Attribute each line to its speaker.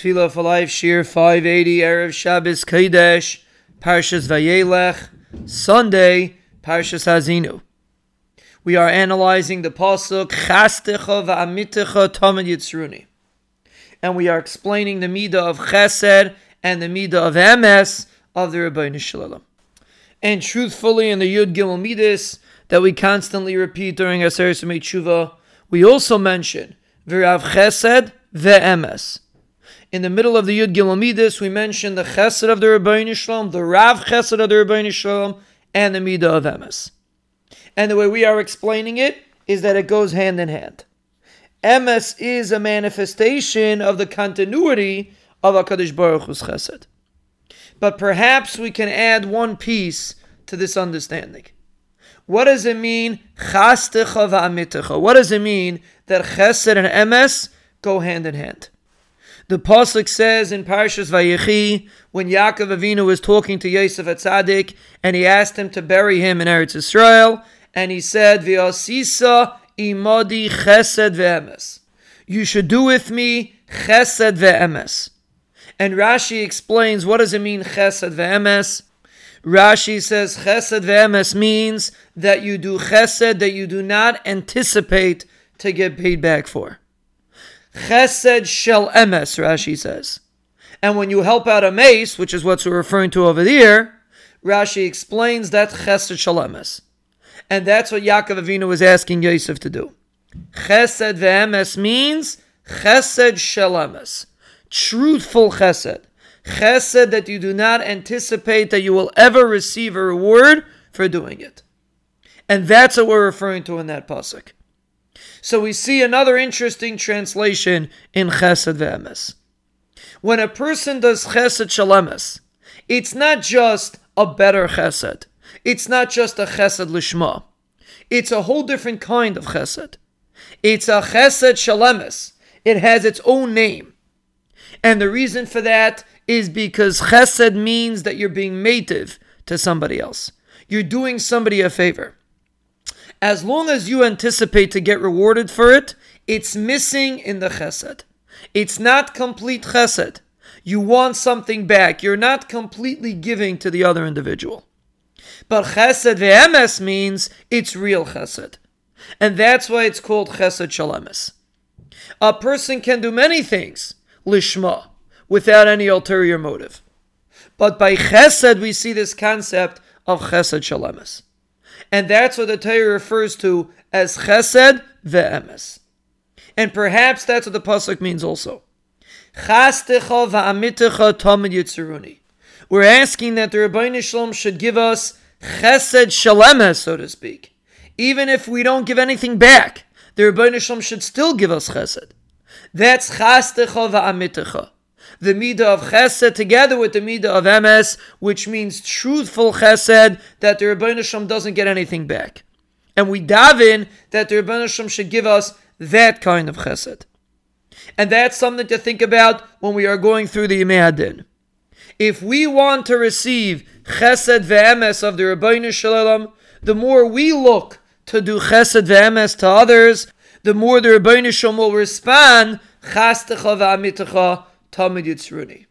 Speaker 1: Tefillah for Life Shiur 580 Erev Shabbos Kodesh Parshas Vayelech Sunday Parshas Haazinu. We are analyzing the pasuk Chastecha va'amitecha Tamid Yitzruni, and we are explaining the midah of Chesed and the midah of Emes of the Ribbono Shel Olam. And truthfully, in the Yud Gimel Midas that we constantly repeat during our Aseret Tshuva, we also mention V'Rav Chesed ve'emes. In the middle of the Yud Gimel Midas, we mention the Chesed of the Ribbono Shel Olam, the Rav Chesed of the Ribbono Shel Olam, and the Midah of Emes. And the way we are explaining it is that it goes hand in hand. Emes is a manifestation of the continuity of HaKadosh Baruch Hu's Chesed. But perhaps we can add one piece to this understanding. What does it mean? What does it mean that Chesed and Emes go hand in hand. The pasuk says in Parshas Vayechi when Yaakov Avinu was talking to Yosef HaTzaddik and he asked him to bury him in Eretz Israel, and he said, "V'asisa imadi chesed ve'emes." You should do with me chesed ve'emes. And Rashi explains what does it mean chesed ve'emes. Rashi says chesed ve'emes means that you do chesed that you do not anticipate to get paid back for. Chesed shel emes, Rashi says. And when you help out a meis, which is what we're referring to over there, Rashi explains that chesed shel emes. And that's what Yaakov Avinu was asking Yosef to do. Chesed ve'emes means chesed shel emes. Truthful chesed. Chesed that you do not anticipate that you will ever receive a reward for doing it. And that's what we're referring to in that pasuk. So we see another interesting translation in Chesed ve'emes. When a person does Chesed shel emes, it's not just a better Chesed. It's not just a Chesed lishma. It's a whole different kind of Chesed. It's a Chesed shel emes. It has its own name. And the reason for that is because Chesed means that you're being native to somebody else. You're doing somebody a favor as long as you anticipate to get rewarded for it, it's missing in the chesed. It's not complete chesed. You want something back. You're not completely giving to the other individual. But chesed ve'emes means it's real chesed. And that's why it's called chesed shel emes. A person can do many things, lishma, without any ulterior motive. But by chesed, we see this concept of chesed shel emes. And that's what the Torah refers to as chesed ve'emes. And perhaps that's what the pasuk means also. Va'amitecha. We're asking that the Ribbono Shel Olam should give us chesed shel emes, so to speak. Even if we don't give anything back, the Ribbono Shel Olam should still give us chesed. That's chastecha va'amitecha the midah of chesed together with the midah of emes, which means truthful chesed, that the Rebbeinu Shem doesn't get anything back. And we daven that the Rebbeinu Shem should give us that kind of chesed. And that's something to think about when we are going through the Hadin. If we want to receive chesed ve'emes of the Ribbono Shel Olam, the more we look to do chesed ve'emes to others, the more the Ribbono Shel Olam will respond, chastecha ve'amitecha Tamid Yitzruni.